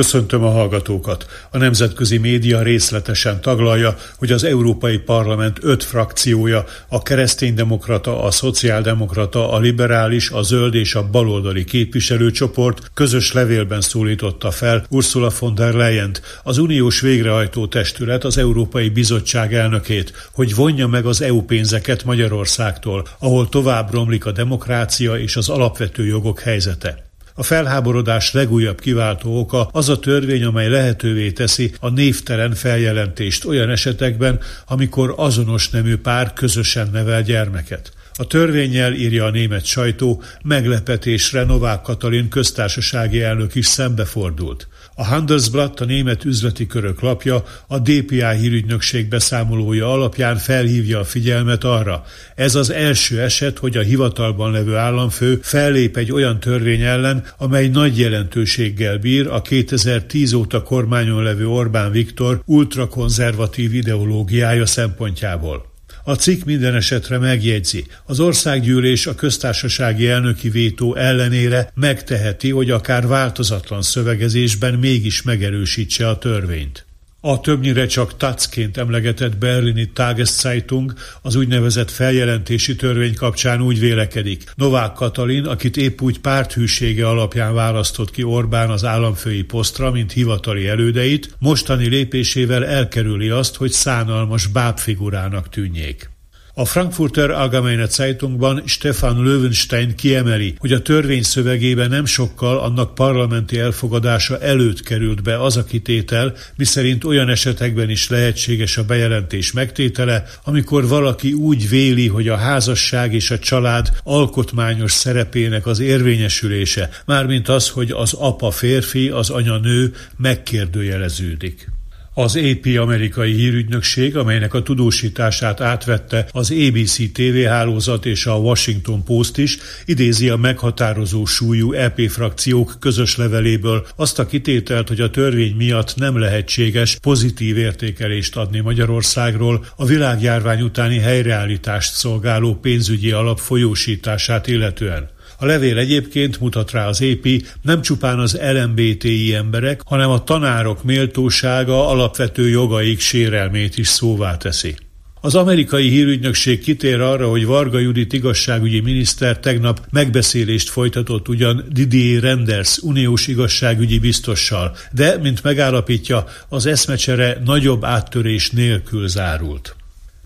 Köszöntöm a hallgatókat. A nemzetközi média részletesen taglalja, hogy az Európai Parlament öt frakciója, a kereszténydemokrata, a szociáldemokrata, a liberális, a zöld és a baloldali képviselőcsoport közös levélben szólította fel Ursula von der Leyen-t, az uniós végrehajtó testület, az Európai Bizottság elnökét, hogy vonja meg az EU pénzeket Magyarországtól, ahol tovább romlik a demokrácia és az alapvető jogok helyzete. A felháborodás legújabb kiváltó oka az a törvény, amely lehetővé teszi a névtelen feljelentést olyan esetekben, amikor azonos nemű pár közösen nevel gyermeket. A törvényel, írja a német sajtó, meglepetésre Novák Katalin köztársasági elnök is szembefordult. A Handelsblatt, a német üzleti körök lapja, a DPI hírügynökség beszámolója alapján felhívja a figyelmet arra. Ez az első eset, hogy a hivatalban levő államfő fellép egy olyan törvény ellen, amely nagy jelentőséggel bír a 2010 óta kormányon levő Orbán Viktor ultrakonzervatív ideológiája szempontjából. A cikk minden esetre megjegyzi, az országgyűlés a köztársasági elnöki vétó ellenére megteheti, hogy akár változatlan szövegezésben mégis megerősítse a törvényt. A többnyire csak tacként emlegetett berlini Tageszeitung az úgynevezett feljelentési törvény kapcsán úgy vélekedik. Novák Katalin, akit épp úgy párthűsége alapján választott ki Orbán az államfői posztra, mint hivatali elődeit, mostani lépésével elkerüli azt, hogy szánalmas bábfigurának tűnjék. A Frankfurter Allgemeine Zeitungban Stefan Löwenstein kiemeli, hogy a törvény szövegében nem sokkal annak parlamenti elfogadása előtt került be az a kitétel, miszerint olyan esetekben is lehetséges a bejelentés megtétele, amikor valaki úgy véli, hogy a házasság és a család alkotmányos szerepének az érvényesülése, mármint az, hogy az apa férfi, az anya nő megkérdőjeleződik. Az AP amerikai hírügynökség, amelynek a tudósítását átvette az ABC TV hálózat és a Washington Post is, idézi a meghatározó súlyú EP frakciók közös leveléből azt a kitételt, hogy a törvény miatt nem lehetséges pozitív értékelést adni Magyarországról a világjárvány utáni helyreállítást szolgáló pénzügyi alap folyósítását illetően. A levél egyébként mutat rá az épi nem csupán az LMBTI emberek, hanem a tanárok méltósága, alapvető jogaik sérelmét is szóvá teszi. Az amerikai hírügynökség kitér arra, hogy Varga Judit igazságügyi miniszter tegnap megbeszélést folytatott ugyan Didier Renders uniós igazságügyi biztossal, de, mint megállapítja, az eszmecsere nagyobb áttörés nélkül zárult.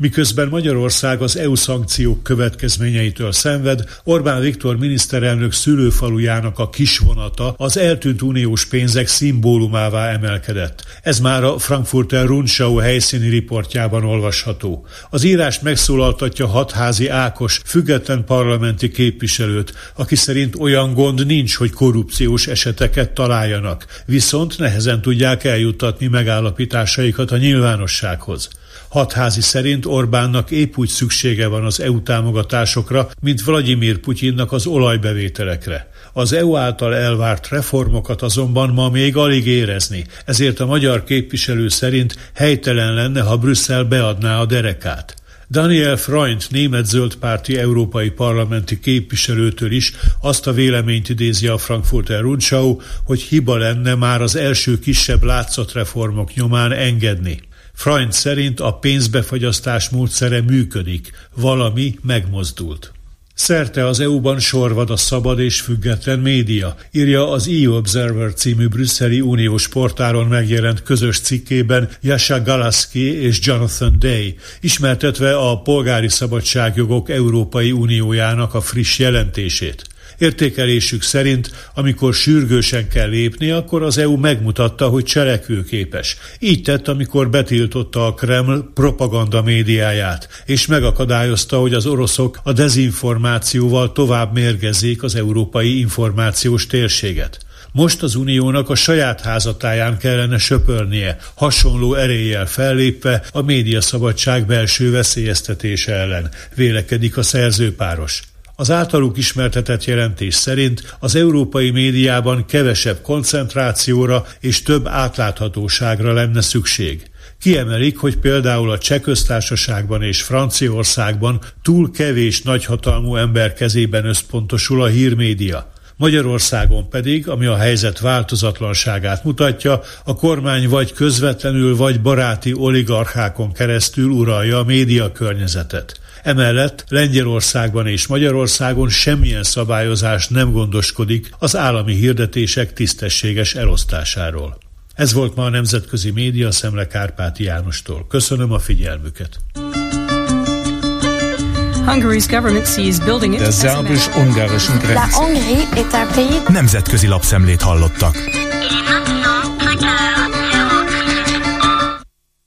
Miközben Magyarország az EU szankciók következményeitől szenved, Orbán Viktor miniszterelnök szülőfalujának a kisvonata az eltűnt uniós pénzek szimbólumává emelkedett. Ez már a Frankfurter Rundschau helyszíni riportjában olvasható. Az írás megszólaltatja hatházi Ákos, független parlamenti képviselőt, aki szerint olyan gond nincs, hogy korrupciós eseteket találjanak, viszont nehezen tudják eljuttatni megállapításaikat a nyilvánossághoz. Hatházi szerint Orbánnak épp úgy szüksége van az EU támogatásokra, mint Vladimir Putyinnak az olajbevételekre. Az EU által elvárt reformokat azonban ma még alig érezni, ezért a magyar képviselő szerint helytelen lenne, ha Brüsszel beadná a derekát. Daniel Freund, német zöldpárti európai parlamenti képviselőtől is azt a véleményt idézi a Frankfurter Rundschau, hogy hiba lenne már az első kisebb látszatreformok nyomán engedni. Freund szerint a pénzbefagyasztás módszere működik, valami megmozdult. Szerte az EU-ban sorvad a szabad és független média, írja az EU Observer című brüsszeli uniós portáron megjelent közös cikkében Jasha Galaski és Jonathan Day, ismertetve a polgári szabadságjogok Európai Uniójának a friss jelentését. Értékelésük szerint, amikor sürgősen kell lépni, akkor az EU megmutatta, hogy cselekvőképes. Így tett, amikor betiltotta a Kreml propaganda médiáját, és megakadályozta, hogy az oroszok a dezinformációval tovább mérgezzék az európai információs térséget. Most az uniónak a saját házatáján kellene söpörnie, hasonló eréllyel fellépve a médiaszabadság belső veszélyeztetése ellen, vélekedik a szerzőpáros. Az általuk ismertetett jelentés szerint az európai médiában kevesebb koncentrációra és több átláthatóságra lenne szükség. Kiemelik, hogy például a Cseh és Franciaországban túl kevés nagyhatalmú ember kezében összpontosul a hírmédia. Magyarországon pedig, ami a helyzet változatlanságát mutatja, a kormány vagy közvetlenül, vagy baráti oligarchákon keresztül uralja a média környezetet. Emellett Lengyelországban és Magyarországon semmilyen szabályozás nem gondoskodik az állami hirdetések tisztességes elosztásáról. Ez volt ma a Nemzetközi Média Szemle Kárpáti Jánostól. Köszönöm a figyelmüket. Hungary's government sees building it Der szerbus-ungarischen Grenze. La Hongrie est un pays Nemzetközi lapszemlét hallottak.